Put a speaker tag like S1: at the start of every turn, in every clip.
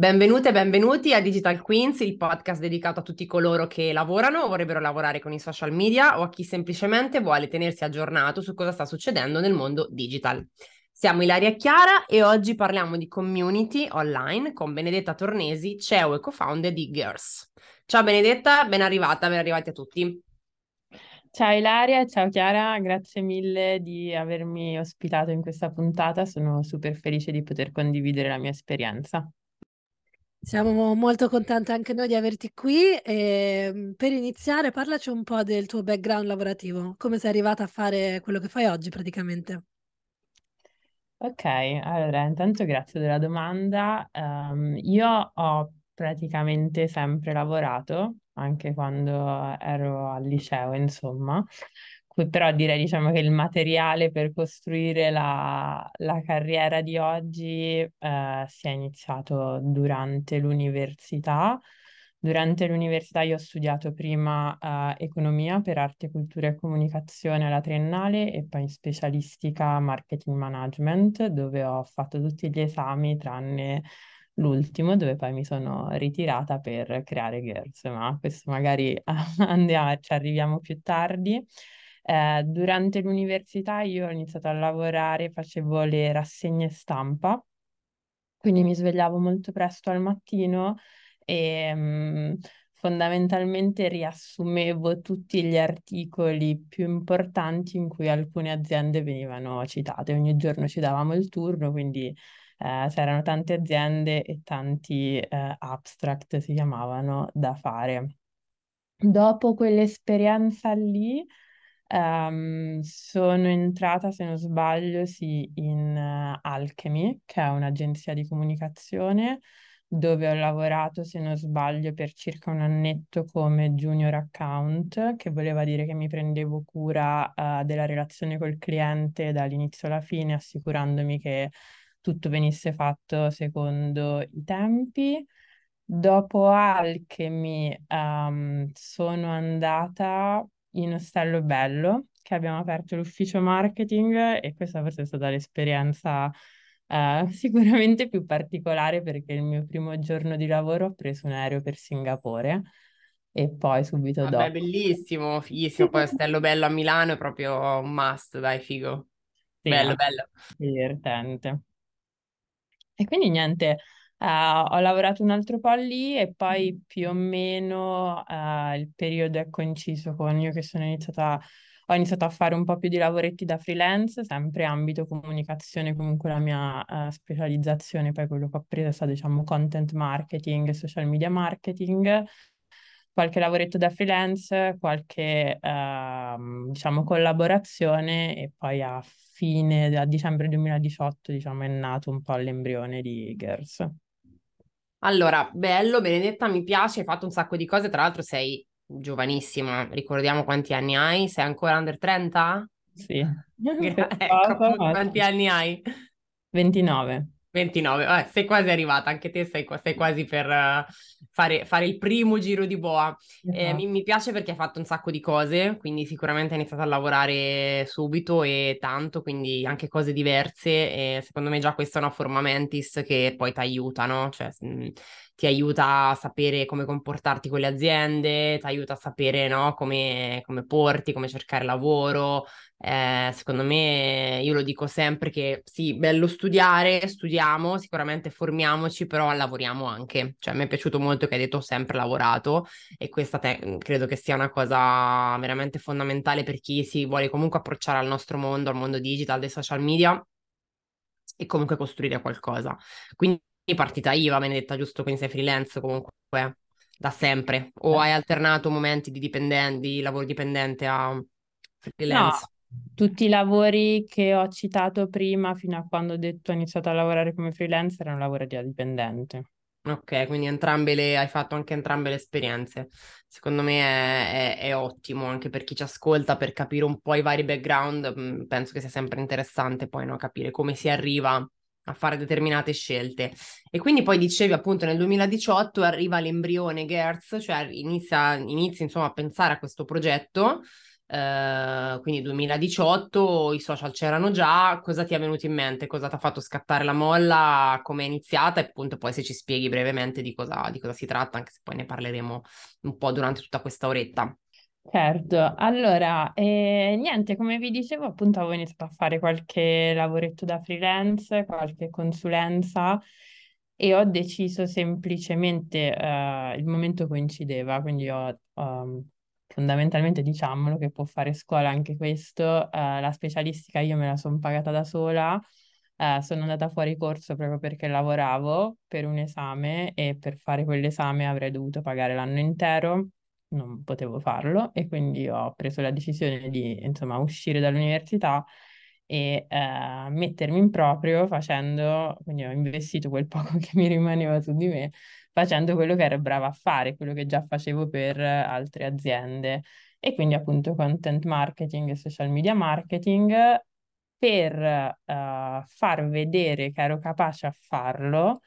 S1: Benvenute e benvenuti a Digital Queens, il podcast dedicato a tutti coloro che lavorano o vorrebbero lavorare con i social media o a chi semplicemente vuole tenersi aggiornato su cosa sta succedendo nel mondo digital. Siamo Ilaria Chiara e oggi parliamo di community online con Benedetta Tornesi, CEO e co-founder di Girls. Ciao Benedetta, ben arrivata, ben arrivati a tutti.
S2: Ciao Ilaria, ciao Chiara, grazie mille di avermi ospitato in questa puntata, sono super felice di poter condividere la mia esperienza.
S3: Siamo molto contenti anche noi di averti qui e mm, per iniziare parlaci un po' del tuo background lavorativo, come sei arrivata a fare quello che fai oggi praticamente.
S2: Ok, allora intanto grazie della domanda. Um, io ho praticamente sempre lavorato, anche quando ero al liceo, insomma, però direi diciamo che il materiale per costruire la, la carriera di oggi eh, si è iniziato durante l'università. Durante l'università io ho studiato prima eh, economia per arte, cultura e comunicazione alla triennale e poi specialistica marketing management, dove ho fatto tutti gli esami tranne l'ultimo, dove poi mi sono ritirata per creare Girls, ma questo magari andiamo, ci arriviamo più tardi. Eh, durante l'università io ho iniziato a lavorare, facevo le rassegne stampa, quindi mi svegliavo molto presto al mattino e mh, mm, fondamentalmente riassumevo tutti gli articoli più importanti in cui alcune aziende venivano citate. Ogni giorno ci davamo il turno, quindi eh, c'erano tante aziende e tanti eh, abstract si chiamavano da fare. Dopo quell'esperienza lì, Um, sono entrata, se non sbaglio, sì, in uh, Alchemy, che è un'agenzia di comunicazione, dove ho lavorato, se non sbaglio, per circa un annetto come junior account, che voleva dire che mi prendevo cura uh, della relazione col cliente dall'inizio alla fine, assicurandomi che tutto venisse fatto secondo i tempi. Dopo Alchemy um, sono andata in Ostello Bello, che abbiamo aperto l'ufficio marketing e questa forse è stata l'esperienza uh, sicuramente più particolare perché il mio primo giorno di lavoro ho preso un aereo per Singapore e poi subito
S1: Vabbè,
S2: dopo.
S1: bellissimo, fighissimo. Poi Ostello Bello a Milano è proprio un must, dai, figo.
S2: Sì,
S1: bello, bello.
S2: Divertente. E quindi niente, Uh, ho lavorato un altro po' lì e poi più o meno uh, il periodo è coinciso con io che sono iniziata, ho iniziato a fare un po' più di lavoretti da freelance, sempre ambito comunicazione, comunque la mia uh, specializzazione, poi quello che ho preso è stato diciamo content marketing, social media marketing, qualche lavoretto da freelance, qualche ehm, diciamo collaborazione e poi a fine, a dicembre 2018 diciamo è nato un po' l'embrione di Girls.
S1: Allora, bello, Benedetta, mi piace, hai fatto un sacco di cose, tra l'altro sei giovanissima, ricordiamo quanti anni hai? Sei ancora under 30?
S2: Sì.
S1: ecco, quanti anni hai?
S2: 29.
S1: 29, eh, sei quasi arrivata, anche te sei, sei quasi per uh, fare, fare, il primo giro di boa. Uh-huh. Eh, mi, mi, piace perché hai fatto un sacco di cose, quindi sicuramente hai iniziato a lavorare subito e tanto, quindi anche cose diverse e secondo me già questa è una forma mentis che poi ti aiuta, no? Cioè, mh, ti aiuta a sapere come comportarti con le aziende, ti aiuta a sapere no, come, come porti, come cercare lavoro. Eh, secondo me, io lo dico sempre che sì, bello studiare, studiamo, sicuramente formiamoci, però lavoriamo anche. Cioè, mi è piaciuto molto che hai detto ho sempre lavorato e questa te- credo che sia una cosa veramente fondamentale per chi si vuole comunque approcciare al nostro mondo, al mondo digital, dei social media e comunque costruire qualcosa. Quindi partita IVA, Benedetta, giusto? Quindi sei freelance comunque da sempre o hai alternato momenti di, dipendente, di lavoro dipendente a freelance?
S2: No, tutti i lavori che ho citato prima, fino a quando ho detto ho iniziato a lavorare come freelance, erano lavori da dipendente.
S1: Ok, quindi entrambe le, hai fatto anche entrambe le esperienze. Secondo me è, è, è, ottimo anche per chi ci ascolta, per capire un po' i vari background. Mm, penso che sia sempre interessante poi no? capire come si arriva a fare determinate scelte. E quindi poi dicevi appunto nel 2018 arriva l'embrione Gertz, cioè inizia, inizia insomma a pensare a questo progetto. eh, quindi 2018, i social c'erano già, cosa ti è venuto in mente? Cosa ti ha fatto scattare la molla? Come è iniziata? E appunto poi se ci spieghi brevemente di cosa, di cosa si tratta, anche se poi ne parleremo un po' durante tutta questa oretta.
S2: Certo, allora, eh, niente, come vi dicevo, appunto avevo iniziato a fare qualche lavoretto da freelance, qualche consulenza e ho deciso semplicemente, eh, il momento coincideva, quindi ho, um, fondamentalmente diciamolo che può fare scuola anche questo, eh, la specialistica io me la sono pagata da sola, eh, sono andata fuori corso proprio perché lavoravo per un esame e per fare quell'esame avrei dovuto pagare l'anno intero non potevo farlo e quindi ho preso la decisione di insomma uscire dall'università e eh, mettermi in proprio facendo, quindi ho investito quel poco che mi rimaneva su di me, facendo quello che ero brava a fare, quello che già facevo per altre aziende. E quindi appunto content marketing e social media marketing per uh, far vedere che ero capace a farlo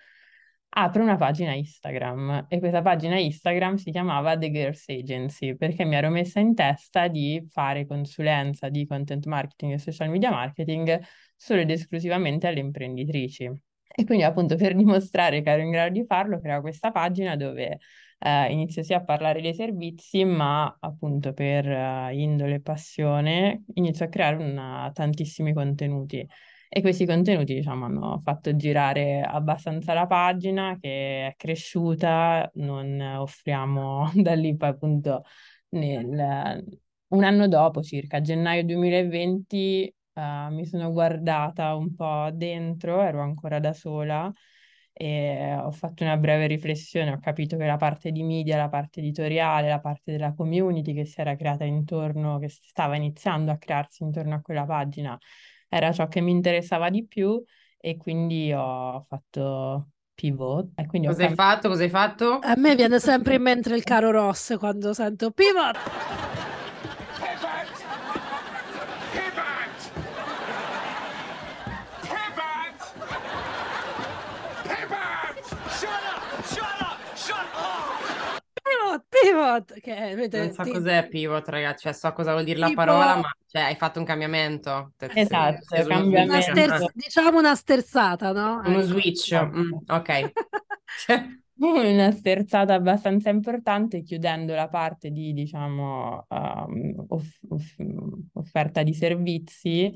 S2: apro una pagina Instagram e questa pagina Instagram si chiamava The Girls Agency perché mi ero messa in testa di fare consulenza di content marketing e social media marketing solo ed esclusivamente alle imprenditrici. E quindi appunto per dimostrare che ero in grado di farlo, creo questa pagina dove eh, inizio sia a parlare dei servizi, ma appunto per eh, indole e passione inizio a creare una, tantissimi contenuti e questi contenuti, diciamo, hanno fatto girare abbastanza la pagina che è cresciuta, non offriamo da lì poi appunto nel, un anno dopo, circa gennaio 2020, uh, eh, mi sono guardata un po' dentro, ero ancora da sola e ho fatto una breve riflessione, ho capito che la parte di media, la parte editoriale, la parte della community che si era creata intorno, che stava iniziando a crearsi intorno a quella pagina, era ciò che mi interessava di più e quindi ho fatto pivot. E quindi
S1: Cosa hai fatto? Cosa hai fatto?
S3: A me viene sempre in mente il caro Ross quando sento pivot. Pivot, che
S1: avete, non so ti... cos'è pivot, ragazzi, cioè so cosa vuol dire tipo... la parola, ma cioè, hai fatto un cambiamento.
S2: Esatto, sei, cambiamento.
S3: Una ster- diciamo una sterzata, no?
S1: Uno ecco. switch, mm, ok.
S2: una sterzata abbastanza importante chiudendo la parte di, diciamo, um, off- off- offerta di servizi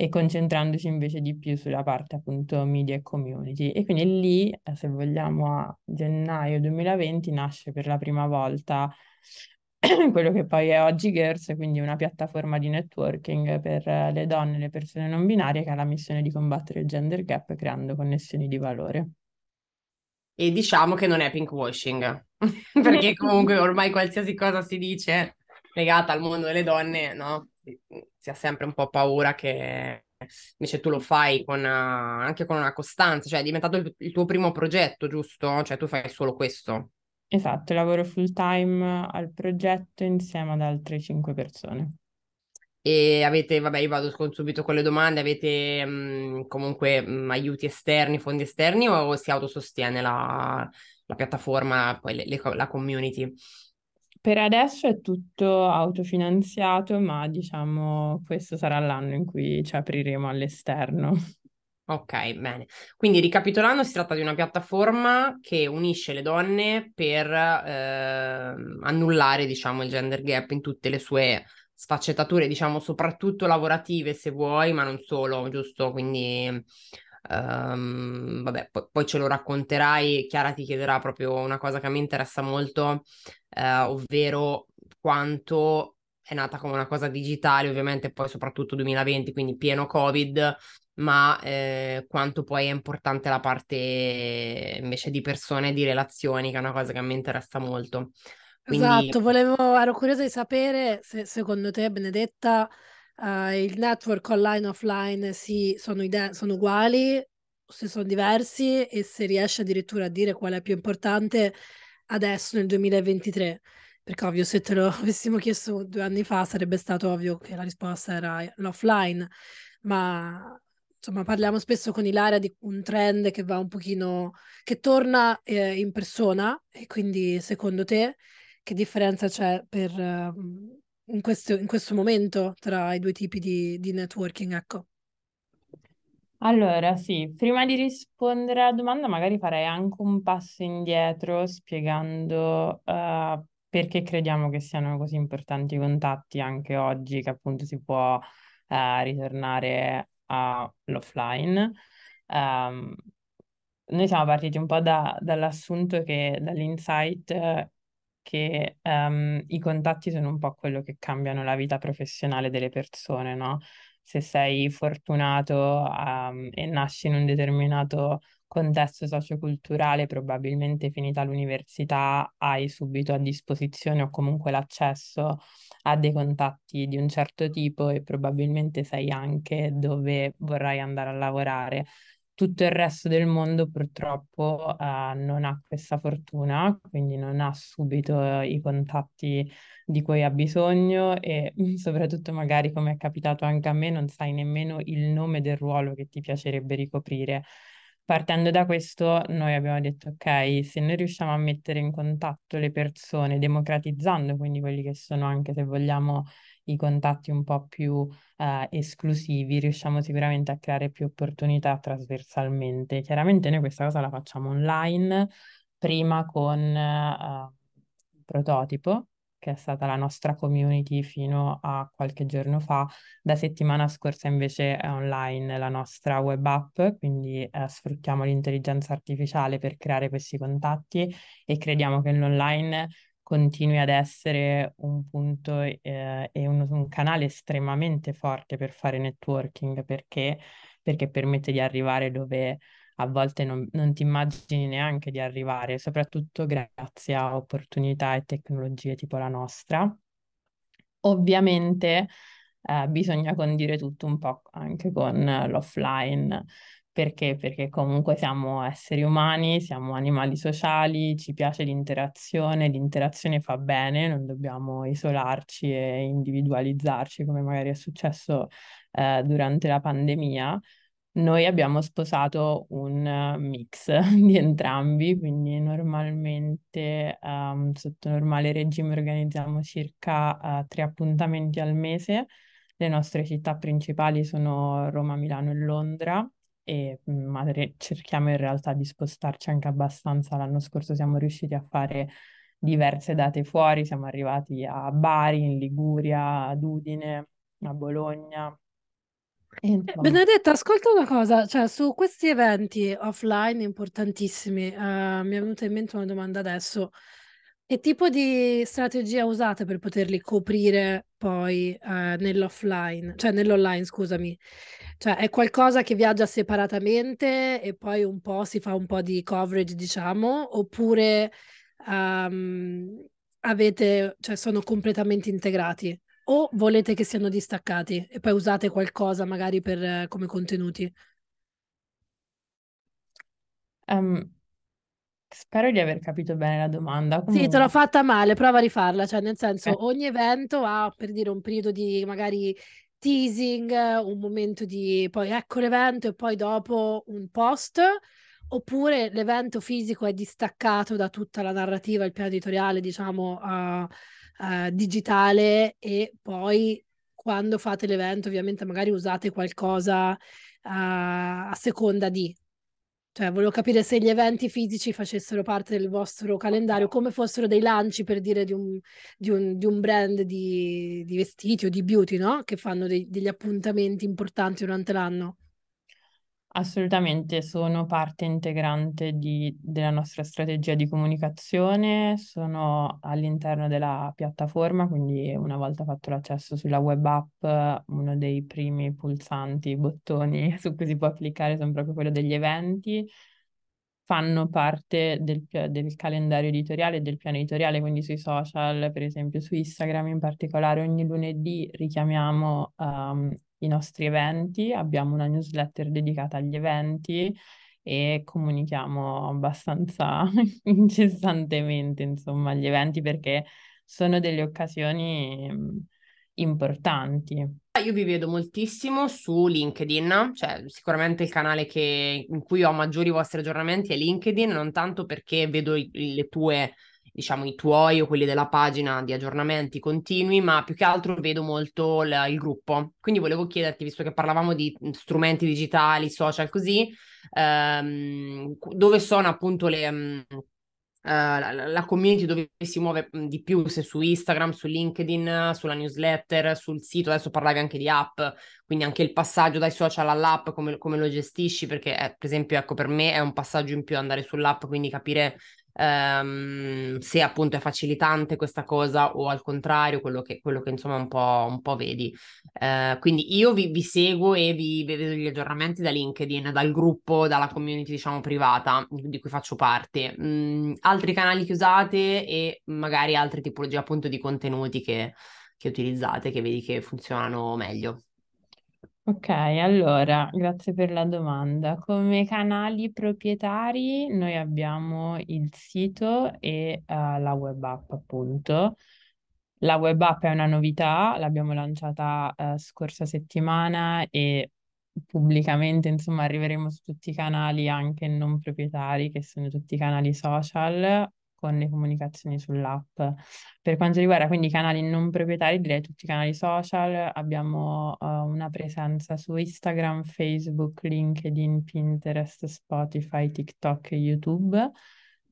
S2: e concentrandoci invece di più sulla parte appunto media e community. E quindi lì, eh, se vogliamo, a gennaio 2020 nasce per la prima volta quello che poi è oggi Girls, quindi una piattaforma di networking per le donne e le persone non binarie che ha la missione di combattere il gender gap creando connessioni di valore.
S1: E diciamo che non è pinkwashing, perché comunque ormai qualsiasi cosa si dice legata al mondo delle donne, no? Si ha sempre un po' paura che invece tu lo fai con, uh, anche con una costanza, cioè è diventato il, il, tuo primo progetto, giusto? Cioè tu fai solo questo.
S2: Esatto, lavoro full time al progetto insieme ad altre cinque persone.
S1: E avete, vabbè, io vado con, subito con le domande, avete mh, mm, comunque mh, mm, aiuti esterni, fondi esterni o si autosostiene la, la piattaforma, poi le, le, la community?
S2: Per adesso è tutto autofinanziato, ma diciamo questo sarà l'anno in cui ci apriremo all'esterno.
S1: Ok, bene. Quindi ricapitolando, si tratta di una piattaforma che unisce le donne per eh, annullare, diciamo, il gender gap in tutte le sue sfaccettature, diciamo, soprattutto lavorative, se vuoi, ma non solo, giusto? Quindi Um, vabbè, poi, poi, ce lo racconterai. Chiara ti chiederà proprio una cosa che a me interessa molto, eh, ovvero quanto è nata come una cosa digitale, ovviamente poi soprattutto 2020, quindi pieno Covid, ma eh, quanto poi è importante la parte invece di persone e di relazioni, che è una cosa che a me interessa molto.
S3: Quindi... Esatto, volevo, ero curiosa di sapere se secondo te, Benedetta, uh, il network online e offline si, sono, ide- sono uguali, se sono diversi e se riesci addirittura a dire qual è più importante adesso nel 2023. Perché ovvio, se te lo avessimo chiesto due anni fa sarebbe stato ovvio che la risposta era l'offline, ma insomma parliamo spesso con Ilaria di un trend che va un pochino, che torna eh, in persona e quindi secondo te che differenza c'è per, uh, in questo, in questo momento tra i due tipi di, di networking, ecco.
S2: Allora, sì, prima di rispondere alla domanda, magari farei anche un passo indietro spiegando uh, perché crediamo che siano così importanti i contatti anche oggi, che appunto si può uh, ritornare all'offline. Um, noi siamo partiti un po' da, dall'assunto che, dall'insight che um, i contatti sono un po' quello che cambiano la vita professionale delle persone, no? se sei fortunato um, e nasci in un determinato contesto socioculturale, probabilmente finita l'università hai subito a disposizione o comunque l'accesso a dei contatti di un certo tipo e probabilmente sai anche dove vorrai andare a lavorare. Tutto il resto del mondo purtroppo uh, non ha questa fortuna, quindi non ha subito uh, i contatti di cui ha bisogno e soprattutto magari come è capitato anche a me non sai nemmeno il nome del ruolo che ti piacerebbe ricoprire. Partendo da questo, noi abbiamo detto, ok, se noi riusciamo a mettere in contatto le persone, democratizzando quindi quelli che sono anche, se vogliamo, i contatti un po' più eh, esclusivi, riusciamo sicuramente a creare più opportunità trasversalmente. Chiaramente noi questa cosa la facciamo online, prima con eh, un prototipo, che è stata la nostra community fino a qualche giorno fa. Da settimana scorsa invece è online la nostra web app, quindi eh, sfruttiamo l'intelligenza artificiale per creare questi contatti e crediamo che l'online continui ad essere un punto eh, e un, un, canale estremamente forte per fare networking perché, perché permette di arrivare dove a volte non, non ti immagini neanche di arrivare, soprattutto grazie a opportunità e tecnologie tipo la nostra. Ovviamente eh, bisogna condire tutto un po' anche con l'offline, perché? Perché comunque siamo esseri umani, siamo animali sociali, ci piace l'interazione, l'interazione fa bene, non dobbiamo isolarci e individualizzarci come magari è successo eh, durante la pandemia. Noi abbiamo sposato un mix di entrambi, quindi normalmente um, sotto normale regime organizziamo circa uh, tre appuntamenti al mese. Le nostre città principali sono Roma, Milano e Londra, e, mm, ma cerchiamo in realtà di spostarci anche abbastanza. L'anno scorso siamo riusciti a fare diverse date fuori, siamo arrivati a Bari, in Liguria, ad Udine, a Bologna.
S3: Eh, Benedetta, ascolta una cosa, cioè su questi eventi offline importantissimi, eh, mi è venuta in mente una domanda adesso. Che tipo di strategia usate per poterli coprire poi eh, nell'offline, cioè nell'online, scusami? Cioè è qualcosa che viaggia separatamente e poi un po' si fa un po' di coverage, diciamo, oppure um, avete, cioè sono completamente integrati? o volete che siano distaccati e poi usate qualcosa magari per, come contenuti?
S2: Um, spero di aver capito bene la domanda.
S3: Sì, te l'ho fatta male, prova a rifarla, cioè nel senso eh. ogni evento ha per dire un periodo di magari teasing, un momento di poi ecco l'evento e poi dopo un post, oppure l'evento fisico è distaccato da tutta la narrativa, il piano editoriale, diciamo, uh, uh, digitale e poi quando fate l'evento ovviamente magari usate qualcosa uh, a seconda di. Cioè, volevo capire se gli eventi fisici facessero parte del vostro calendario, come fossero dei lanci per dire di un, di un, di un brand di, di, vestiti o di beauty, no? Che fanno dei, degli appuntamenti importanti durante l'anno.
S2: Assolutamente, sono parte integrante di, della nostra strategia di comunicazione, sono all'interno della piattaforma, quindi una volta fatto l'accesso sulla web app, uno dei primi pulsanti, bottoni su cui si può cliccare sono proprio quello degli eventi, fanno parte del, del calendario editoriale e del piano editoriale, quindi sui social, per esempio su Instagram in particolare, ogni lunedì richiamiamo um, i nostri eventi, abbiamo una newsletter dedicata agli eventi e comunichiamo abbastanza incessantemente, insomma, gli eventi perché sono delle occasioni importanti.
S1: Io vi vedo moltissimo su LinkedIn, cioè sicuramente il canale che, in cui ho maggiori vostri aggiornamenti è LinkedIn, non tanto perché vedo i, le tue diciamo, i tuoi o quelli della pagina di aggiornamenti continui, ma più che altro vedo molto l- il gruppo. Quindi volevo chiederti, visto che parlavamo di strumenti digitali, social, così, ehm, dove sono appunto le... Um, Uh, la, la, community dove si muove di più, se su Instagram, su LinkedIn, sulla newsletter, sul sito, adesso parlavi anche di app, quindi anche il passaggio dai social all'app, come, come lo gestisci, perché eh, per esempio ecco per me è un passaggio in più andare sull'app, quindi capire ehm, se appunto è facilitante questa cosa o al contrario quello che, quello che insomma un po', un po vedi. Eh, quindi io vi, vi, seguo e vi vedo gli aggiornamenti da LinkedIn, dal gruppo, dalla community diciamo privata di cui faccio parte. Mm, altri canali che usate e magari altre tipologie appunto di contenuti che, che utilizzate, che vedi che funzionano meglio.
S2: Ok, allora, grazie per la domanda. Come canali proprietari noi abbiamo il sito e uh, la web app, appunto. La web app è una novità, l'abbiamo lanciata uh, scorsa settimana e pubblicamente, insomma, arriveremo su tutti i canali anche non proprietari, che sono tutti i canali social con le comunicazioni sull'app. Per quanto riguarda quindi i canali non proprietari, direi tutti i canali social, abbiamo uh, una presenza su Instagram, Facebook, LinkedIn, Pinterest, Spotify, TikTok e YouTube.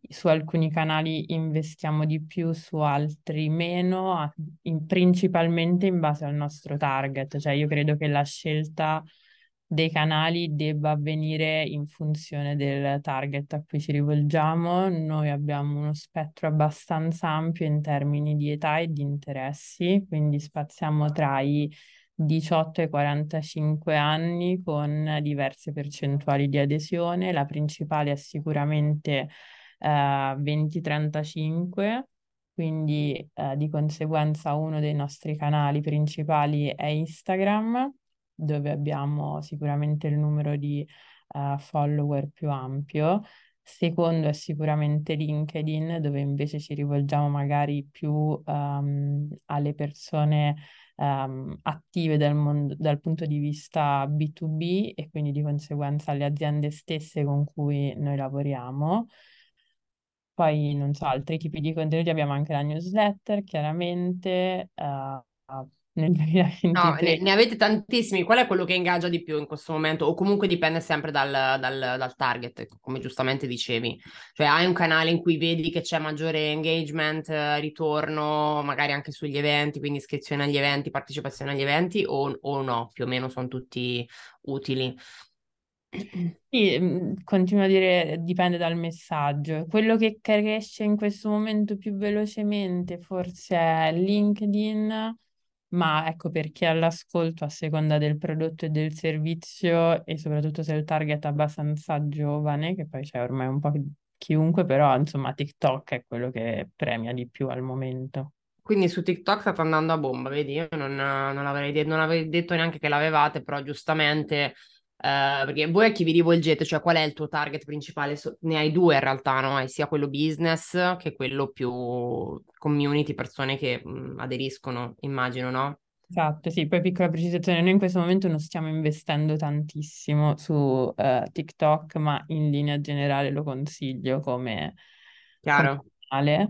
S2: Su alcuni canali investiamo di più, su altri meno, in, principalmente in base al nostro target. Cioè io credo che la scelta dei canali debba avvenire in funzione del target a cui ci rivolgiamo. Noi abbiamo uno spettro abbastanza ampio in termini di età e di interessi, quindi spaziamo tra i 18 e 45 anni con diverse percentuali di adesione. La principale è sicuramente eh, 20-35 quindi eh, di conseguenza uno dei nostri canali principali è Instagram dove abbiamo sicuramente il numero di uh, follower più ampio. Secondo è sicuramente LinkedIn, dove invece ci rivolgiamo magari più um, alle persone um, attive dal, mondo, dal punto di vista B2B e quindi di conseguenza alle aziende stesse con cui noi lavoriamo. Poi, non so, altri tipi di contenuti abbiamo anche la newsletter, chiaramente, uh, nel 2023.
S1: No, ne, ne, avete tantissimi. Qual è quello che ingaggia di più in questo momento? O comunque dipende sempre dal, dal, dal, target, come giustamente dicevi. Cioè hai un canale in cui vedi che c'è maggiore engagement, ritorno, magari anche sugli eventi, quindi iscrizione agli eventi, partecipazione agli eventi, o, o no? Più o meno sono tutti utili.
S2: Sì, mm, continuo a dire dipende dal messaggio. Quello che cresce in questo momento più velocemente forse è LinkedIn ma ecco per chi è all'ascolto a seconda del prodotto e del servizio e soprattutto se il target è abbastanza giovane, che poi c'è ormai un po' chiunque, però insomma TikTok è quello che premia di più al momento.
S1: Quindi su TikTok state andando a bomba, vedi? Io non, non, avrei, de- non avrei detto neanche che l'avevate, però giustamente Uh, perché voi a chi vi rivolgete, cioè qual è il tuo target principale? So- ne hai due in realtà, no? Hai sia quello business che quello più community, persone che mh, aderiscono, immagino, no?
S2: Esatto, sì, poi piccola precisazione, noi in questo momento non stiamo investendo tantissimo su uh, TikTok, ma in linea generale lo consiglio come,
S1: Chiaro.
S2: canale.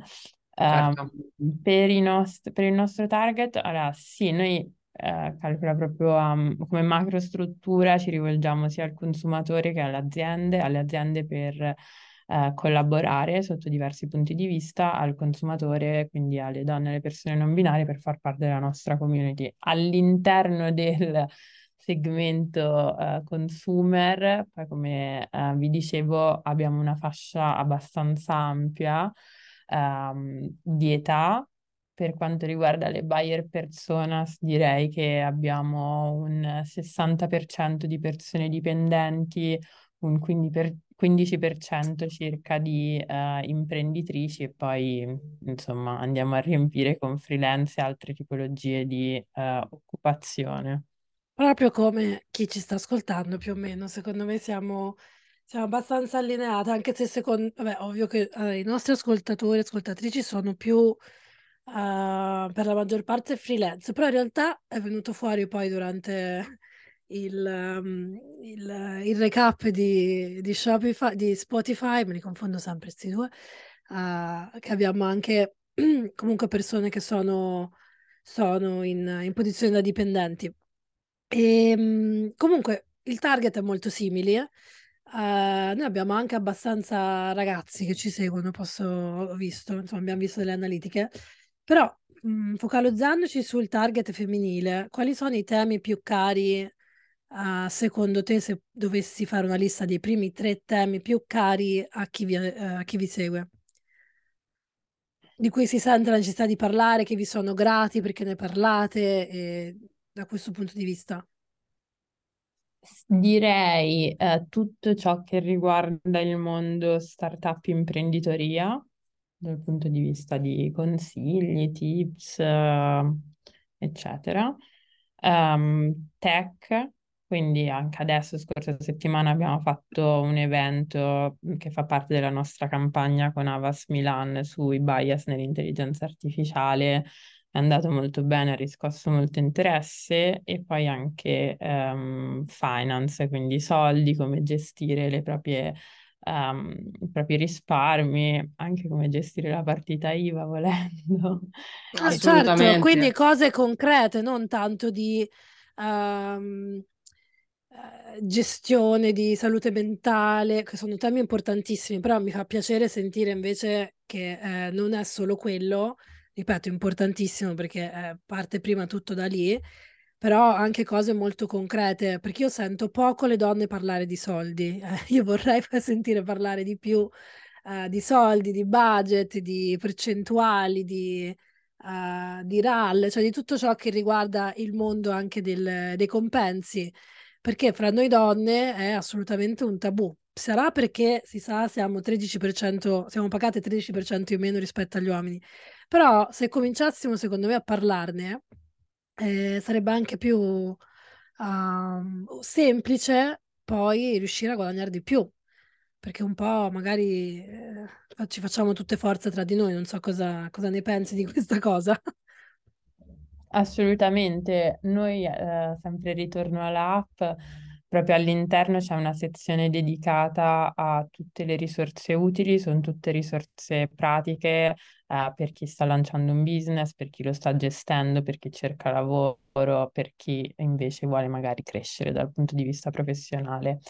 S1: Certo.
S2: Um, per, nost- per il nostro target, allora sì, noi eh, calcola proprio um, come macrostruttura, ci rivolgiamo sia al consumatore che alle aziende, alle aziende per eh, collaborare sotto diversi punti di vista, al consumatore, quindi alle donne e alle persone non binarie per far parte della nostra community. All'interno del segmento uh, consumer, poi come uh, vi dicevo abbiamo una fascia abbastanza ampia um, di età per quanto riguarda le buyer personas, direi che abbiamo un 60% di persone dipendenti, un 15%, circa di uh, imprenditrici e poi insomma andiamo a riempire con freelance e altre tipologie di uh, occupazione.
S3: Proprio come chi ci sta ascoltando più o meno, secondo me siamo, siamo abbastanza allineati, anche se secondo, vabbè, ovvio che allora, i nostri ascoltatori e ascoltatrici sono più uh, per la maggior parte freelance, però in realtà è venuto fuori poi durante il, um, il, il recap di, di, Shopify, di Spotify, me li confondo sempre questi due, uh, che abbiamo anche comunque persone che sono, sono in, in posizione da dipendenti. E, ehm, comunque il target è molto simile. Uh, noi abbiamo anche abbastanza ragazzi che ci seguono, posso, ho visto, insomma, abbiamo visto delle analitiche, però mh, mm, focalizzandoci sul target femminile, quali sono i temi più cari uh, secondo te se dovessi fare una lista dei primi tre temi più cari a chi vi, uh, a chi vi segue? Di cui si sente la necessità di parlare, che vi sono grati perché ne parlate e da questo punto di vista?
S2: Direi eh, tutto ciò che riguarda il mondo startup imprenditoria, dal punto di vista di consigli, tips, eh, eccetera. Um, tech, quindi anche adesso, scorsa settimana, abbiamo fatto un evento che fa parte della nostra campagna con Avas Milan sui bias nell'intelligenza artificiale è andato molto bene, ha riscosso molto interesse e poi anche um, finance, quindi soldi, come gestire le proprie, um, i propri risparmi, anche come gestire la partita IVA volendo.
S3: Ah, certo, quindi cose concrete, non tanto di um, gestione di salute mentale, che sono temi importantissimi, però mi fa piacere sentire invece che eh, non è solo quello ripeto, importantissimo perché eh, parte prima tutto da lì, però anche cose molto concrete, perché io sento poco le donne parlare di soldi, eh, io vorrei sentire parlare di più eh, di soldi, di budget, di percentuali, di, uh, di RAL, cioè di tutto ciò che riguarda il mondo anche del, dei compensi, perché fra noi donne è assolutamente un tabù. Sarà perché si sa siamo 13%, siamo pagate 13% in meno rispetto agli uomini, però se cominciassimo, secondo me, a parlarne, eh, sarebbe anche più uh, semplice poi riuscire a guadagnare di più. Perché un po' magari eh, ci facciamo tutte forze tra di noi, non so cosa, cosa ne pensi di questa cosa.
S2: Assolutamente, noi eh, sempre ritorno all'app, proprio all'interno c'è una sezione dedicata a tutte le risorse utili, sono tutte risorse pratiche eh, per chi sta lanciando un business, per chi lo sta gestendo, per chi cerca lavoro, per chi invece vuole magari crescere dal punto di vista professionale.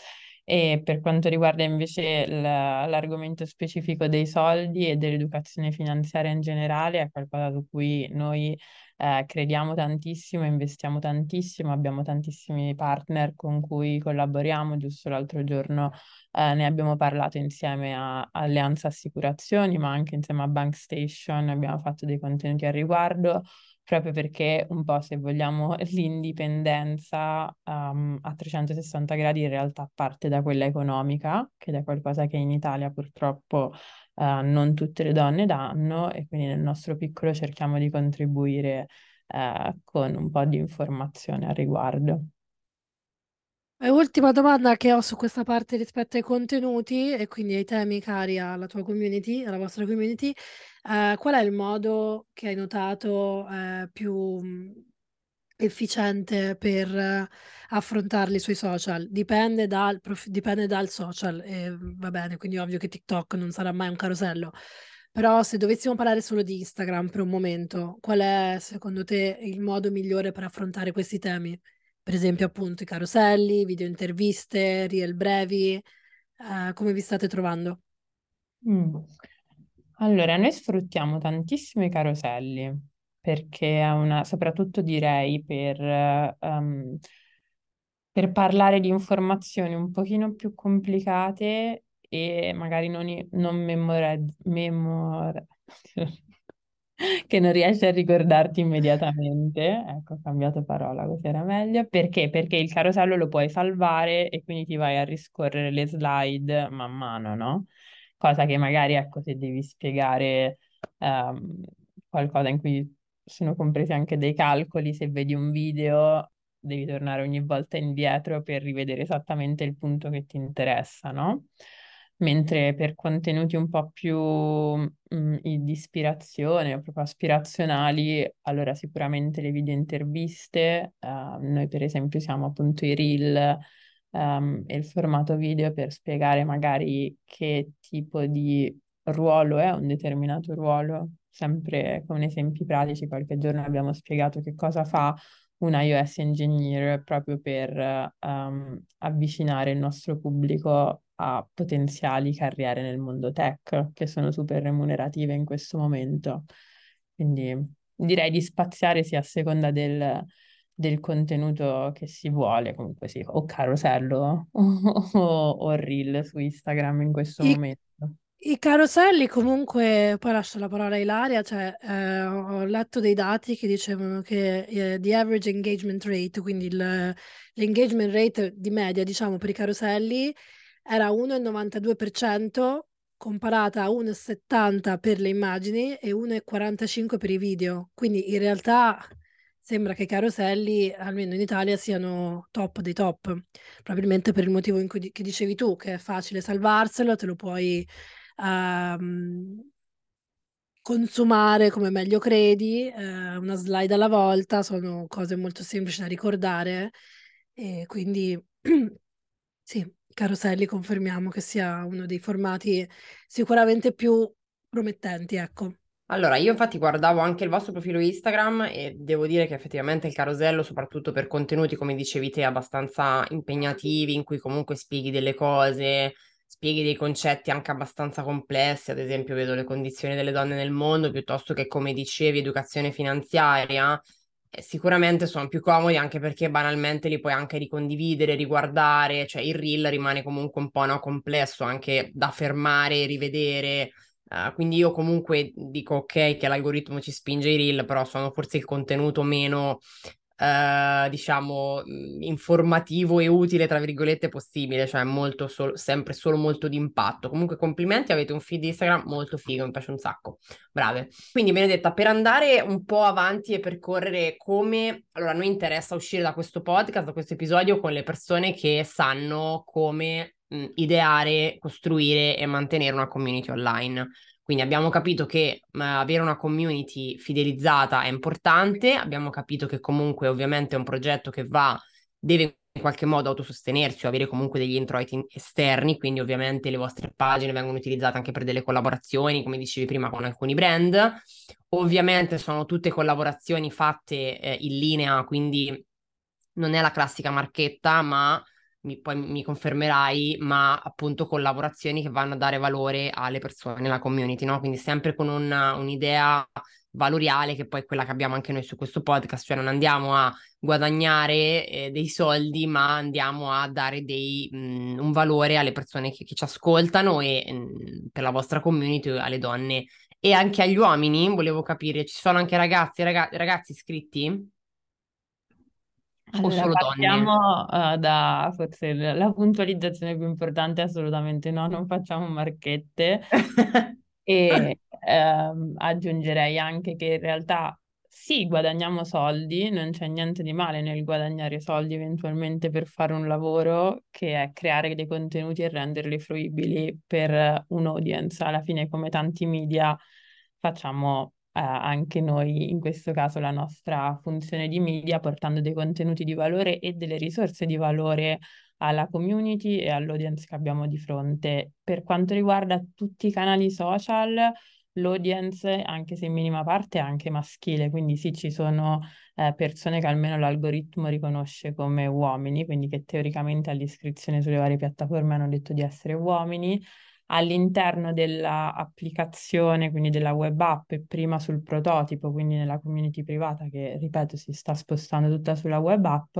S2: E per quanto riguarda invece l'argomento specifico dei soldi e dell'educazione finanziaria in generale, è qualcosa su cui noi eh, crediamo tantissimo, investiamo tantissimo, abbiamo tantissimi partner con cui collaboriamo. Giusto l'altro giorno eh, ne abbiamo parlato insieme a Alleanza Assicurazioni, ma anche insieme a Bank Station abbiamo fatto dei contenuti al riguardo proprio perché un po' se vogliamo l'indipendenza um, a 360 gradi in realtà parte da quella economica, che è qualcosa che in Italia purtroppo uh, non tutte le donne danno e quindi nel nostro piccolo cerchiamo di contribuire uh, con un po' di informazione al riguardo.
S3: Ultima domanda che ho su questa parte rispetto ai contenuti e quindi ai temi cari alla tua community, alla vostra community, eh, qual è il modo che hai notato eh, più mm, efficiente per eh, affrontarli sui social? Dipende dal, dipende dal social, e va bene, quindi ovvio che TikTok non sarà mai un carosello. Però se dovessimo parlare solo di Instagram per un momento, qual è secondo te il modo migliore per affrontare questi temi? Per esempio appunto i caroselli, video interviste, reel brevi, eh, come vi state trovando?
S2: Mm. Allora, noi sfruttiamo tantissimo i caroselli perché è una, soprattutto direi per, um, per parlare di informazioni un pochino più complicate e magari non, non memorizzare, memor- che non riesci a ricordarti immediatamente. Ecco, ho cambiato parola, così era meglio. Perché? Perché il carosello lo puoi salvare e quindi ti vai a riscorrere le slide man mano, no? Cosa che magari, ecco, se devi spiegare um, qualcosa in cui sono compresi anche dei calcoli, se vedi un video devi tornare ogni volta indietro per rivedere esattamente il punto che ti interessa, no? Mentre per contenuti un po' più mh, mm, di ispirazione o proprio aspirazionali, allora sicuramente le video interviste, uh, noi per esempio siamo appunto i reel um, e il formato video per spiegare magari che tipo di ruolo è un determinato ruolo, sempre con esempi pratici. Qualche giorno abbiamo spiegato che cosa fa un iOS engineer proprio per um, avvicinare il nostro pubblico a potenziali carriere nel mondo tech, che sono super remunerative in questo momento. Quindi direi di spaziare sia a seconda del, del contenuto che si vuole, comunque sì, o carosello o, o, reel su Instagram in questo I, momento.
S3: I caroselli comunque, poi lascio la parola a Ilaria, cioè eh, ho letto dei dati che dicevano che eh, the average engagement rate, quindi il, l'engagement rate di media diciamo per i caroselli era 1,92% comparata a 1,70 per le immagini e 1,45 per i video. Quindi in realtà sembra che i caroselli, almeno in Italia, siano top dei top. Probabilmente per il motivo cui che dicevi tu, che è facile salvarselo, te lo puoi uh, consumare come meglio credi, uh, una slide alla volta, sono cose molto semplici da ricordare e quindi sì, Caroselli confermiamo che sia uno dei formati sicuramente più promettenti, ecco.
S1: Allora, io infatti guardavo anche il vostro profilo Instagram e devo dire che effettivamente il carosello, soprattutto per contenuti, come dicevi te, abbastanza impegnativi, in cui comunque spieghi delle cose, spieghi dei concetti anche abbastanza complessi, ad esempio vedo le condizioni delle donne nel mondo, piuttosto che, come dicevi, educazione finanziaria, sicuramente sono più comodi anche perché banalmente li puoi anche ricondividere, riguardare, cioè il reel rimane comunque un po' no, complesso anche da fermare, rivedere. Uh, quindi io comunque dico ok che l'algoritmo ci spinge i reel, però sono forse il contenuto meno eh, diciamo, informativo e utile, tra virgolette, possibile, cioè molto solo, sempre solo molto di impatto. Comunque complimenti, avete un feed Instagram molto figo, mi piace un sacco. Brave. Quindi Benedetta, per andare un po' avanti e percorrere come, allora a noi interessa uscire da questo podcast, da questo episodio con le persone che sanno come mh, ideare, costruire e mantenere una community online. Quindi abbiamo capito che uh, avere una community fidelizzata è importante, abbiamo capito che comunque ovviamente è un progetto che va, deve in qualche modo autosostenersi o avere comunque degli introiti esterni, quindi ovviamente le vostre pagine vengono utilizzate anche per delle collaborazioni, come dicevi prima, con alcuni brand. Ovviamente sono tutte collaborazioni fatte eh, in linea, quindi non è la classica marchetta, ma mi, poi mi confermerai, ma appunto collaborazioni che vanno a dare valore alle persone, alla community, no? Quindi sempre con una, un'idea valoriale che poi è quella che abbiamo anche noi su questo podcast, cioè non andiamo a guadagnare eh, dei soldi, ma andiamo a dare dei, mh, un valore alle persone che, che ci ascoltano e mh, per la vostra community, alle donne e anche agli uomini. Volevo capire, ci sono anche ragazzi, raga- ragazzi iscritti?
S2: Allora, partiamo uh, da forse la, puntualizzazione più importante, assolutamente no, non facciamo marchette e ehm, aggiungerei anche che in realtà sì, guadagniamo soldi, non c'è niente di male nel guadagnare soldi eventualmente per fare un lavoro che è creare dei contenuti e renderli fruibili per un'audience. Alla fine, come tanti media, facciamo eh, anche noi, in questo caso la nostra funzione di media, portando dei contenuti di valore e delle risorse di valore alla community e all'audience che abbiamo di fronte. Per quanto riguarda tutti i canali social, l'audience, anche se in minima parte, è anche maschile, quindi sì, ci sono eh, persone che almeno l'algoritmo riconosce come uomini, quindi che teoricamente all'iscrizione sulle varie piattaforme hanno detto di essere uomini, all'interno dell'applicazione, quindi della web app e prima sul prototipo, quindi nella community privata che, ripeto, si sta spostando tutta sulla web app,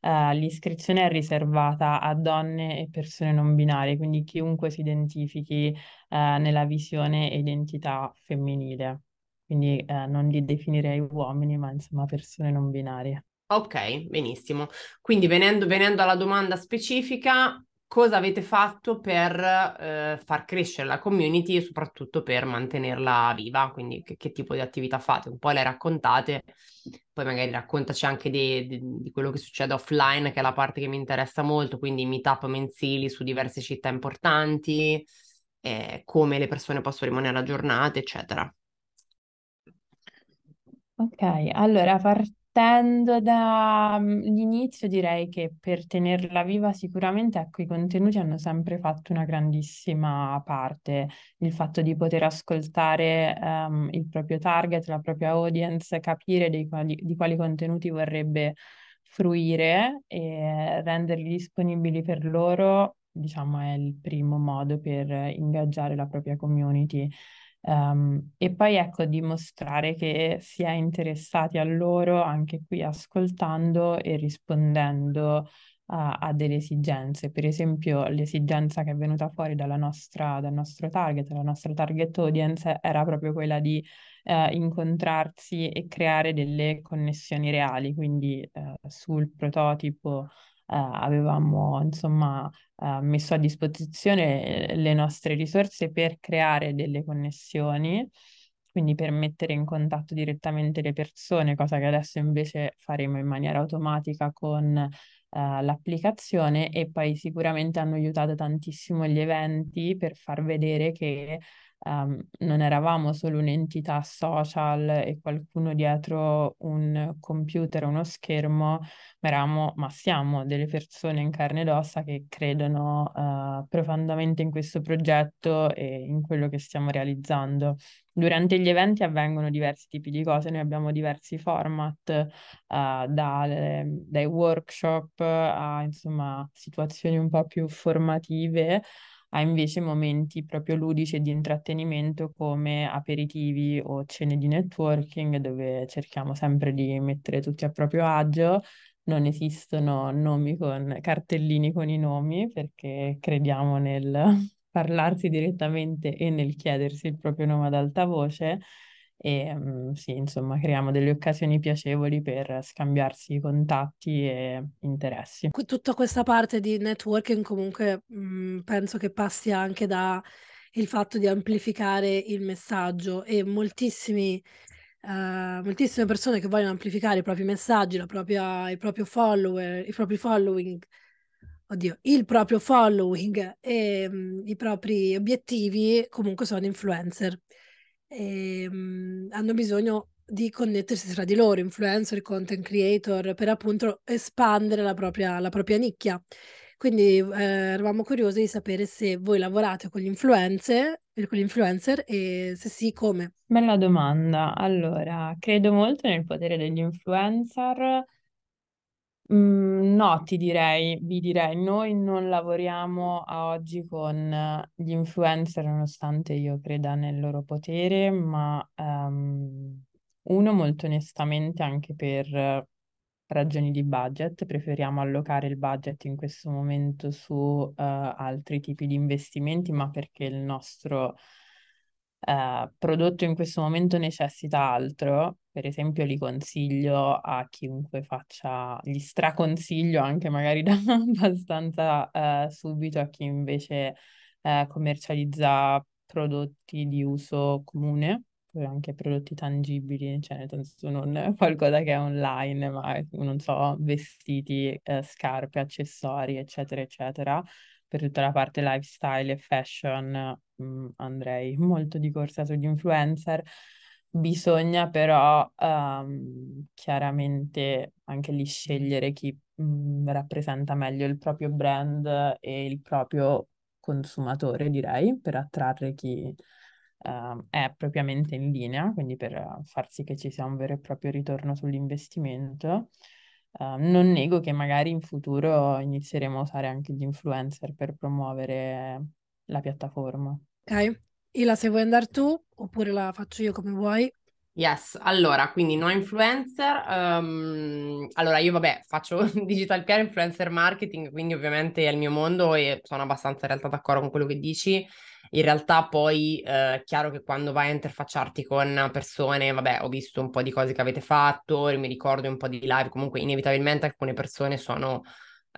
S2: eh, l'iscrizione è riservata a donne e persone non binarie, quindi chiunque si identifichi eh, nella visione e identità femminile. Quindi eh, non li definirei uomini, ma insomma persone non binarie.
S1: Ok, benissimo. Quindi venendo, venendo alla domanda specifica, cosa avete fatto per eh, far crescere la community e soprattutto per mantenerla viva, quindi che, che, tipo di attività fate, un po' le raccontate, poi magari raccontaci anche di, di, di, quello che succede offline, che è la parte che mi interessa molto, quindi meetup mensili su diverse città importanti, eh, come le persone possono rimanere aggiornate, eccetera.
S2: Ok, allora partiamo Partendo dall'inizio direi che per tenerla viva sicuramente ecco, i contenuti hanno sempre fatto una grandissima parte, il fatto di poter ascoltare um, il proprio target, la propria audience, capire quali, di quali contenuti vorrebbe fruire e renderli disponibili per loro, diciamo, è il primo modo per ingaggiare la propria community. Um, e poi ecco dimostrare che si è interessati a loro anche qui ascoltando e rispondendo a, a delle esigenze. Per esempio, l'esigenza che è venuta fuori dalla nostra, dal nostro target, la nostra target audience, era proprio quella di eh, incontrarsi e creare delle connessioni reali, quindi eh, sul prototipo avevamo insomma eh, messo a disposizione le nostre risorse per creare delle connessioni, quindi per mettere in contatto direttamente le persone, cosa che adesso invece faremo in maniera automatica con eh, l'applicazione e poi sicuramente hanno aiutato tantissimo gli eventi per far vedere che um, non eravamo solo un'entità social e qualcuno dietro un computer o uno schermo, ma eravamo, ma siamo delle persone in carne ed ossa che credono uh, profondamente in questo progetto e in quello che stiamo realizzando. Durante gli eventi avvengono diversi tipi di cose, noi abbiamo diversi format, uh, dalle, dai workshop a insomma situazioni un po' più formative ha invece momenti proprio ludici e di intrattenimento come aperitivi o cene di networking dove cerchiamo sempre di mettere tutti a proprio agio. Non esistono nomi con cartellini con i nomi perché crediamo nel parlarsi direttamente e nel chiedersi il proprio nome ad alta voce e um, sì, insomma, creiamo delle occasioni piacevoli per scambiarsi contatti e interessi.
S3: Tutta questa parte di networking comunque mh, mhmm, penso che passi anche da il fatto di amplificare il messaggio e moltissimi Uh, moltissime persone che vogliono amplificare i propri messaggi, propria, il proprio follower, i propri following, oddio, il proprio following e um, i propri obiettivi, comunque sono influencer e, ehm, hanno bisogno di connettersi tra di loro, influencer, content creator, per appunto espandere la propria, la propria nicchia. Quindi eh, eravamo curiosi di sapere se voi lavorate con gli influencer, con gli influencer e se sì, come.
S2: Bella domanda. Allora, credo molto nel potere degli influencer Mm, no, ti direi, vi direi, noi non lavoriamo a oggi con eh, gli influencer nonostante io creda nel loro potere, ma ehm, uno molto onestamente anche per eh, ragioni di budget, preferiamo allocare il budget in questo momento su eh, altri tipi di investimenti, ma perché il nostro eh, prodotto in questo momento necessita altro, per esempio li consiglio a chiunque faccia, gli straconsiglio anche magari da abbastanza eh, subito a chi invece eh, commercializza prodotti di uso comune, anche prodotti tangibili, cioè nel senso non qualcosa che è online, ma non so, vestiti, eh, scarpe, accessori, eccetera, eccetera per tutta la parte lifestyle e fashion mh, mm, andrei molto di corsa sugli influencer. Bisogna però um, chiaramente anche lì scegliere chi mh, mm, rappresenta meglio il proprio brand e il proprio consumatore, direi, per attrarre chi uh, è propriamente in linea, quindi per far sì che ci sia un vero e proprio ritorno sull'investimento. Uh, non nego che magari in futuro inizieremo a usare anche gli influencer per promuovere la piattaforma.
S3: Ok, Ila, se vuoi andare tu oppure la faccio io come vuoi.
S1: Yes, allora, quindi no influencer. Um, allora, io vabbè, faccio digital PR influencer marketing, quindi ovviamente è il mio mondo e sono abbastanza in realtà d'accordo con quello che dici. In realtà poi è eh, chiaro che quando vai a interfacciarti con persone, vabbè, ho visto un po' di cose che avete fatto, mi ricordo un po' di live, comunque inevitabilmente alcune persone sono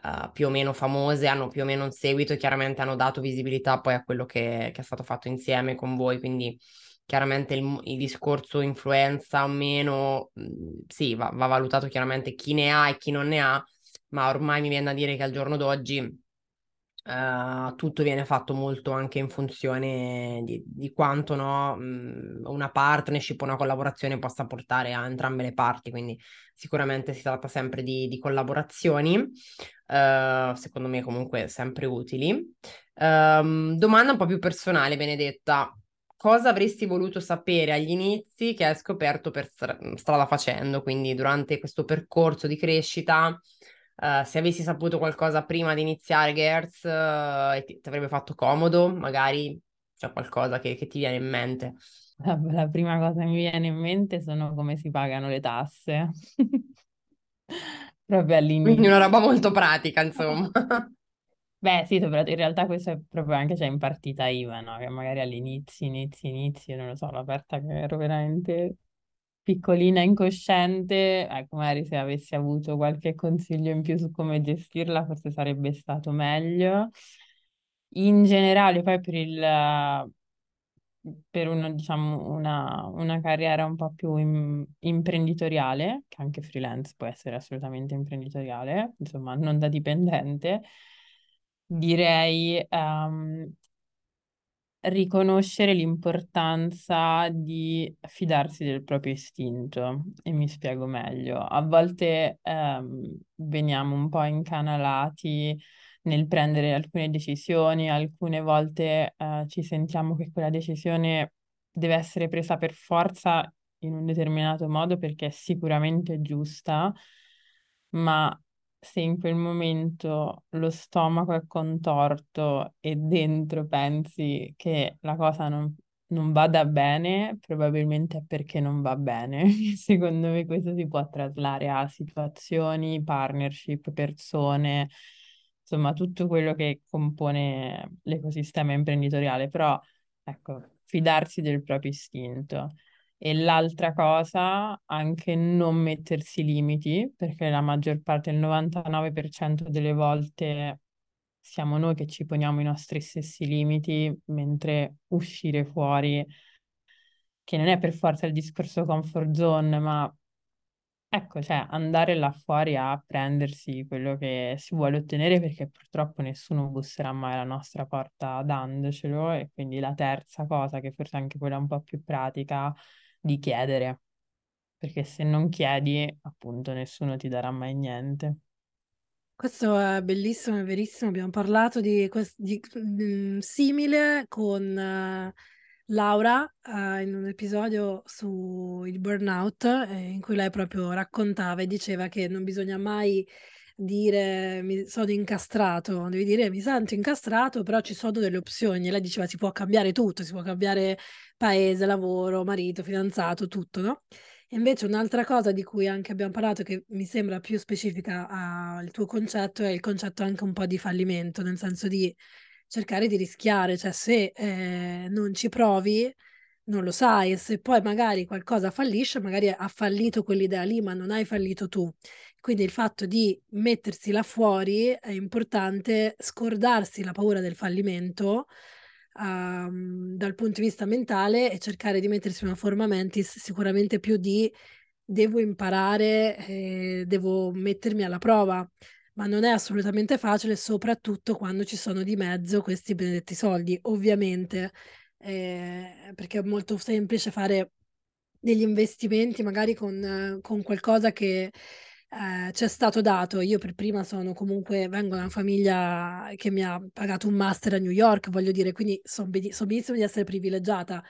S1: uh, più o meno famose, hanno più o meno un seguito e chiaramente hanno dato visibilità poi a quello che, che è stato fatto insieme con voi, quindi chiaramente il, il discorso influenza o meno, mm, sì, va, va valutato chiaramente chi ne ha e chi non ne ha, ma ormai mi viene da dire che al giorno d'oggi Uh, tutto viene fatto molto anche in funzione di, di quanto no, mh, una partnership, una collaborazione possa portare a entrambe le parti, quindi sicuramente si tratta sempre di, di collaborazioni, uh, secondo me comunque sempre utili. Uh, domanda un po' più personale, Benedetta. Cosa avresti voluto sapere agli inizi che hai scoperto per stra- strada facendo, quindi durante questo percorso di crescita? Uh, se avessi saputo qualcosa prima di iniziare Gertz, uh, ti, ti, avrebbe fatto comodo, magari c'è qualcosa che, che, ti viene in mente.
S2: La prima cosa che mi viene in mente sono come si pagano le tasse. proprio all'inizio.
S1: Quindi una roba molto pratica, insomma.
S2: Beh, sì, in realtà questo è proprio anche cioè, in partita IVA, no? Che magari all'inizio, inizi, inizi, non lo so, l'aperta che ero veramente piccolina incosciente, ecco, magari se avessi avuto qualche consiglio in più su come gestirla, forse sarebbe stato meglio. In generale, poi per il per una, diciamo, una, una carriera un po' più in, imprenditoriale, che anche freelance può essere assolutamente imprenditoriale, insomma, non da dipendente, direi um, riconoscere l'importanza di fidarsi del proprio istinto e mi spiego meglio. A volte ehm, veniamo un po' incanalati nel prendere alcune decisioni, alcune volte eh, ci sentiamo che quella decisione deve essere presa per forza in un determinato modo perché è sicuramente giusta, ma se in quel momento lo stomaco è contorto e dentro pensi che la cosa non, non vada bene, probabilmente è perché non va bene. Secondo me questo si può traslare a situazioni, partnership, persone, insomma tutto quello che compone l'ecosistema imprenditoriale, però ecco, fidarsi del proprio istinto. E l'altra cosa, anche non mettersi limiti, perché la maggior parte, il 99% delle volte siamo noi che ci poniamo i nostri stessi limiti, mentre uscire fuori, che non è per forza il discorso comfort zone, ma ecco, cioè andare là fuori a prendersi quello che si vuole ottenere, perché purtroppo nessuno busserà mai alla nostra porta dandocelo, e quindi la terza cosa, che forse anche quella un po' più pratica, di chiedere, perché se non chiedi, appunto, nessuno ti darà mai niente.
S3: Questo è bellissimo, è verissimo. Abbiamo parlato di, di, di mm, simile con uh, Laura uh, in un episodio sul burnout, eh, in cui lei proprio raccontava e diceva che non bisogna mai dire mi sono incastrato, devi dire mi sento incastrato, però ci sono delle opzioni. E lei diceva si può cambiare tutto, si può cambiare paese, lavoro, marito, fidanzato, tutto, no? E invece un'altra cosa di cui anche abbiamo parlato che mi sembra più specifica al tuo concetto è il concetto anche un po' di fallimento, nel senso di cercare di rischiare, cioè se eh, non ci provi non lo sai se poi magari qualcosa fallisce, magari ha fallito quell'idea lì, ma non hai fallito tu. Quindi il fatto di mettersi là fuori è importante, scordarsi la paura del fallimento um, dal punto di vista mentale e cercare di mettersi una forma mentis sicuramente più di devo imparare, eh, devo mettermi alla prova, ma non è assolutamente facile, soprattutto quando ci sono di mezzo questi benedetti soldi, ovviamente, eh, perché è molto semplice fare degli investimenti magari con, con qualcosa che eh, c'è stato dato. Io per prima sono comunque, vengo da una famiglia che mi ha pagato un master a New York, voglio dire, quindi so, ben- so benissimo di essere privilegiata.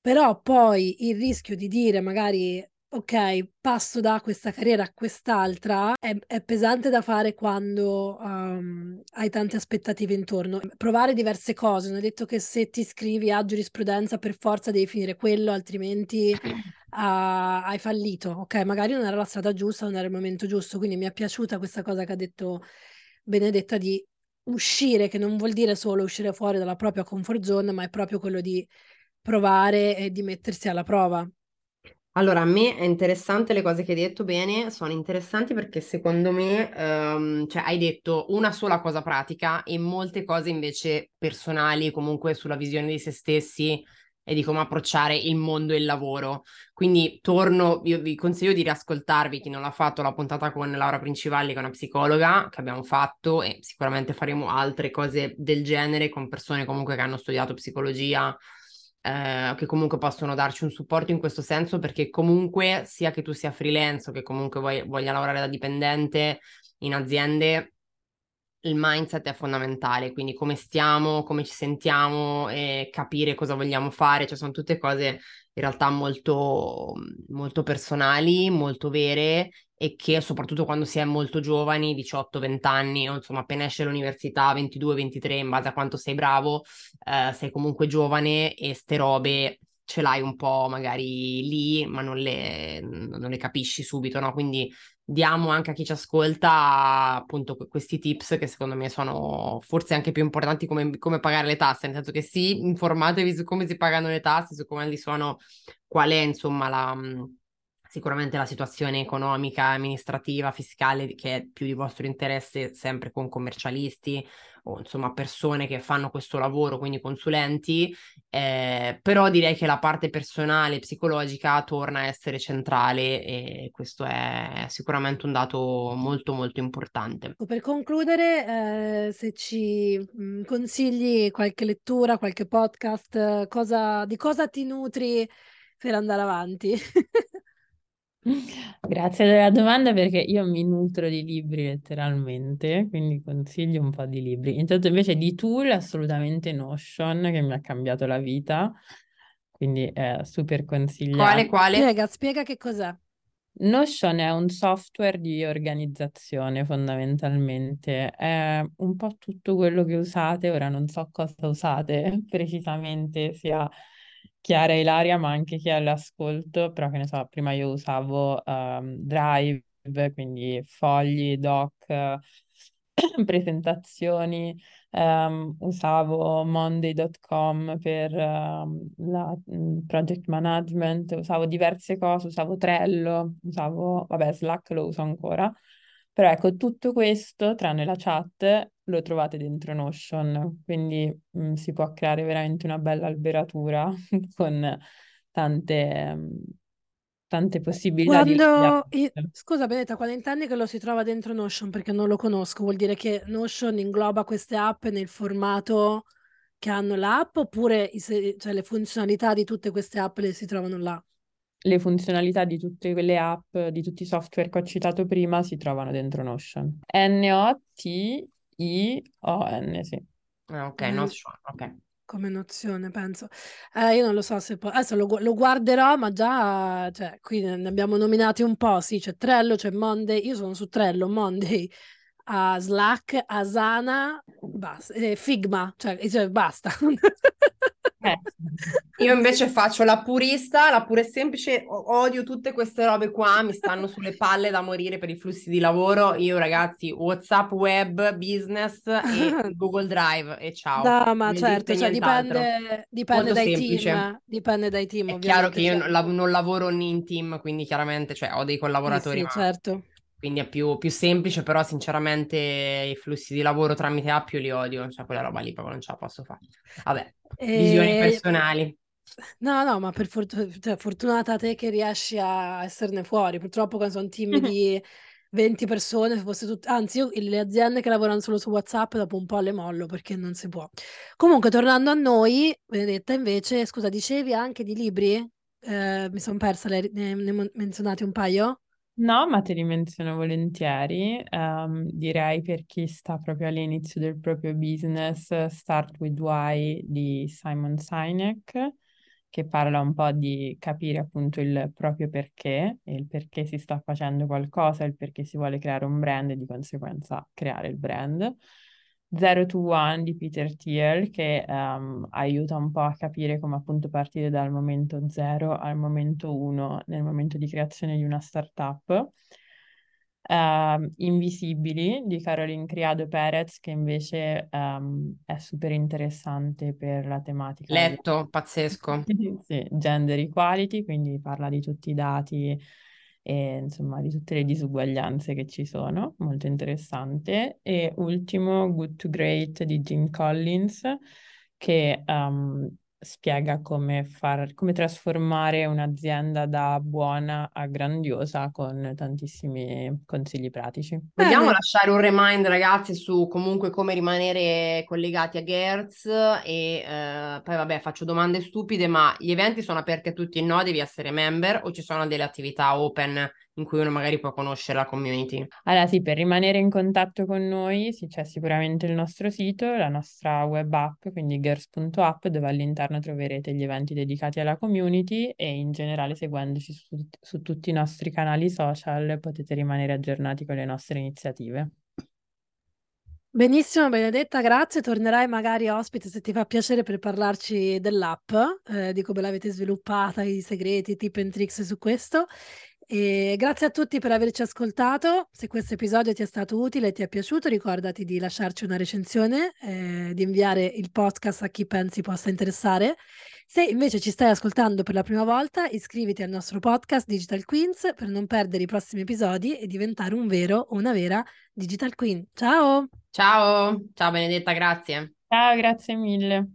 S3: Però poi il rischio di dire magari ok, passo da questa carriera a quest'altra, è, è pesante da fare quando um, hai tante aspettative intorno. Provare diverse cose, non è detto che se ti iscrivi a giurisprudenza per forza devi finire quello, altrimenti uh, hai fallito. Ok, magari non era la strada giusta, non era il momento giusto, quindi mi è piaciuta questa cosa che ha detto Benedetta di uscire, che non vuol dire solo uscire fuori dalla propria comfort zone, ma è proprio quello di provare e di mettersi alla prova.
S1: Allora, a me è interessante le cose che hai detto bene, sono interessanti perché secondo me, ehm, cioè, hai detto una sola cosa pratica e molte cose invece personali, comunque sulla visione di se stessi e di come approcciare il mondo e il lavoro. Quindi torno, io vi consiglio di riascoltarvi chi non l'ha fatto la puntata con Laura Principalli, che è una psicologa che abbiamo fatto e sicuramente faremo altre cose del genere con persone comunque che hanno studiato psicologia eh, che comunque possono darci un supporto in questo senso perché comunque sia che tu sia freelance o che comunque vuoi, voglia lavorare da dipendente in aziende, il mindset è fondamentale, quindi come stiamo, come ci sentiamo capire cosa vogliamo fare, cioè sono tutte cose in realtà molto, molto personali, molto vere e che soprattutto quando si è molto giovani, 18-20 anni o insomma appena esce l'università, 22-23 in base a quanto sei bravo, eh, sei comunque giovane e ste robe ce l'hai un po' magari lì, ma non le, non le capisci subito, no? Quindi diamo anche a chi ci ascolta appunto questi tips che secondo me sono forse anche più importanti come, come pagare le tasse, nel senso che sì, informatevi su come si pagano le tasse, su come li sono, qual è insomma la sicuramente la situazione economica, amministrativa, fiscale che è più di vostro interesse sempre con commercialisti o insomma persone che fanno questo lavoro, quindi consulenti, eh, però direi che la parte personale, psicologica torna a essere centrale e questo è sicuramente un dato molto molto importante.
S3: Per concludere, eh, se ci mm, consigli qualche lettura, qualche podcast, cosa, di cosa ti nutri per andare avanti?
S2: Grazie della domanda perché io mi nutro di libri letteralmente, quindi consiglio un po' di libri. Intanto invece di tool assolutamente Notion che mi ha cambiato la vita, quindi è super consigliato.
S1: Quale, quale?
S3: Spiega, spiega che cos'è.
S2: Notion è un software di organizzazione fondamentalmente, è un po' tutto quello che usate, ora non so cosa usate precisamente, sia Chiara Ilaria, ma anche chi è all'ascolto, però che ne so, prima io usavo um, Drive, quindi fogli, doc, presentazioni, um, usavo monday.com per um, la um, project management, usavo diverse cose, usavo Trello, usavo, vabbè, Slack lo uso ancora, però ecco, tutto questo, tranne la chat, lo trovate dentro Notion, quindi mh, si può creare veramente una bella alberatura con tante, mh, tante possibilità
S3: quando, di... Scusa Benetta, quando intendi che lo si trova dentro Notion? Perché non lo conosco, vuol dire che Notion ingloba queste app nel formato che hanno l'app oppure i, cioè, le funzionalità di tutte queste app le si trovano là?
S2: le funzionalità di tutte quelle app, di tutti i software che ho citato prima, si trovano dentro Notion. N-O-T-I-O-N, sì.
S1: Ah, ok, mm. Notion, ok.
S3: Come nozione, penso. Eh, io non lo so se poi... Adesso lo, lo, guarderò, ma già... Cioè, qui ne abbiamo nominati un po', sì, c'è Trello, c'è Monday. Io sono su Trello, Monday, a Slack, Asana, basta, eh, Figma, cioè, cioè basta.
S1: Eh. Io invece faccio la purista, la pura e semplice, odio tutte queste robe qua, mi stanno sulle palle da morire per i flussi di lavoro. Io ragazzi, WhatsApp web, business e Google Drive e ciao.
S3: No, ma non certo, cioè dipende, dipende dai semplice. team, dipende dai team.
S1: È chiaro che io cioè. non lavoro in team, quindi chiaramente cioè, ho dei collaboratori.
S3: Sì, sì certo
S1: quindi è più, più, semplice, però sinceramente i flussi di lavoro tramite app io li odio, cioè quella roba lì proprio non ce la posso fare. Vabbè, e... visioni personali.
S3: No, no, ma per fortuna, cioè, fortunata te che riesci a esserne fuori. Purtroppo quando sono team di 20 persone, se fosse tut... anzi, io, le aziende che lavorano solo su WhatsApp dopo un po' le mollo perché non si può. Comunque, tornando a noi, Benedetta, invece, scusa, dicevi anche di libri? Eh, mi sono persa, ne, ne menzionati un paio?
S2: No, ma te li menziono volentieri. Ehm, direi per chi sta proprio all'inizio del proprio business, Start with Why di Simon Sinek, che parla un po' di capire appunto il proprio perché, il perché si sta facendo qualcosa, il perché si vuole creare un brand e di conseguenza creare il brand. Zero to One di Peter Thiel che um, aiuta un po' a capire come appunto partire dal momento zero al momento uno nel momento di creazione di una startup. Uh, Invisibili di Caroline Criado Perez che invece um, è super interessante per la tematica.
S1: Letto, di... pazzesco.
S2: sì, gender equality, quindi parla di tutti i dati e insomma di tutte le disuguaglianze che ci sono, molto interessante. E ultimo, Good to Great di Jim Collins, che um, spiega come, far, come trasformare un'azienda da buona a grandiosa con tantissimi consigli pratici.
S1: Vogliamo Bene. lasciare un remind ragazzi su comunque come rimanere collegati a Gertz e eh, poi vabbè faccio domande stupide ma gli eventi sono aperti a tutti no? Devi essere member o ci sono delle attività open in cui uno magari può conoscere la community.
S2: Allora sì, per rimanere in contatto con noi sì, c'è sicuramente il nostro sito, la nostra web app, quindi girls.app, dove all'interno troverete gli eventi dedicati alla community e in generale seguendoci su, su tutti i nostri canali social potete rimanere aggiornati con le nostre iniziative.
S3: Benissimo, Benedetta, grazie. Tornerai magari ospite se ti fa piacere per parlarci dell'app, eh, di come l'avete sviluppata, i segreti, tip and tricks su questo. E grazie a tutti per averci ascoltato. Se questo episodio ti è stato utile e ti è piaciuto, ricordati di lasciarci una recensione, eh, di inviare il podcast a chi pensi possa interessare. Se invece ci stai ascoltando per la prima volta, iscriviti al nostro podcast Digital Queens per non perdere i prossimi episodi e diventare un vero o una vera Digital Queen. Ciao!
S1: Ciao, ciao Benedetta, grazie.
S2: Ciao, grazie mille.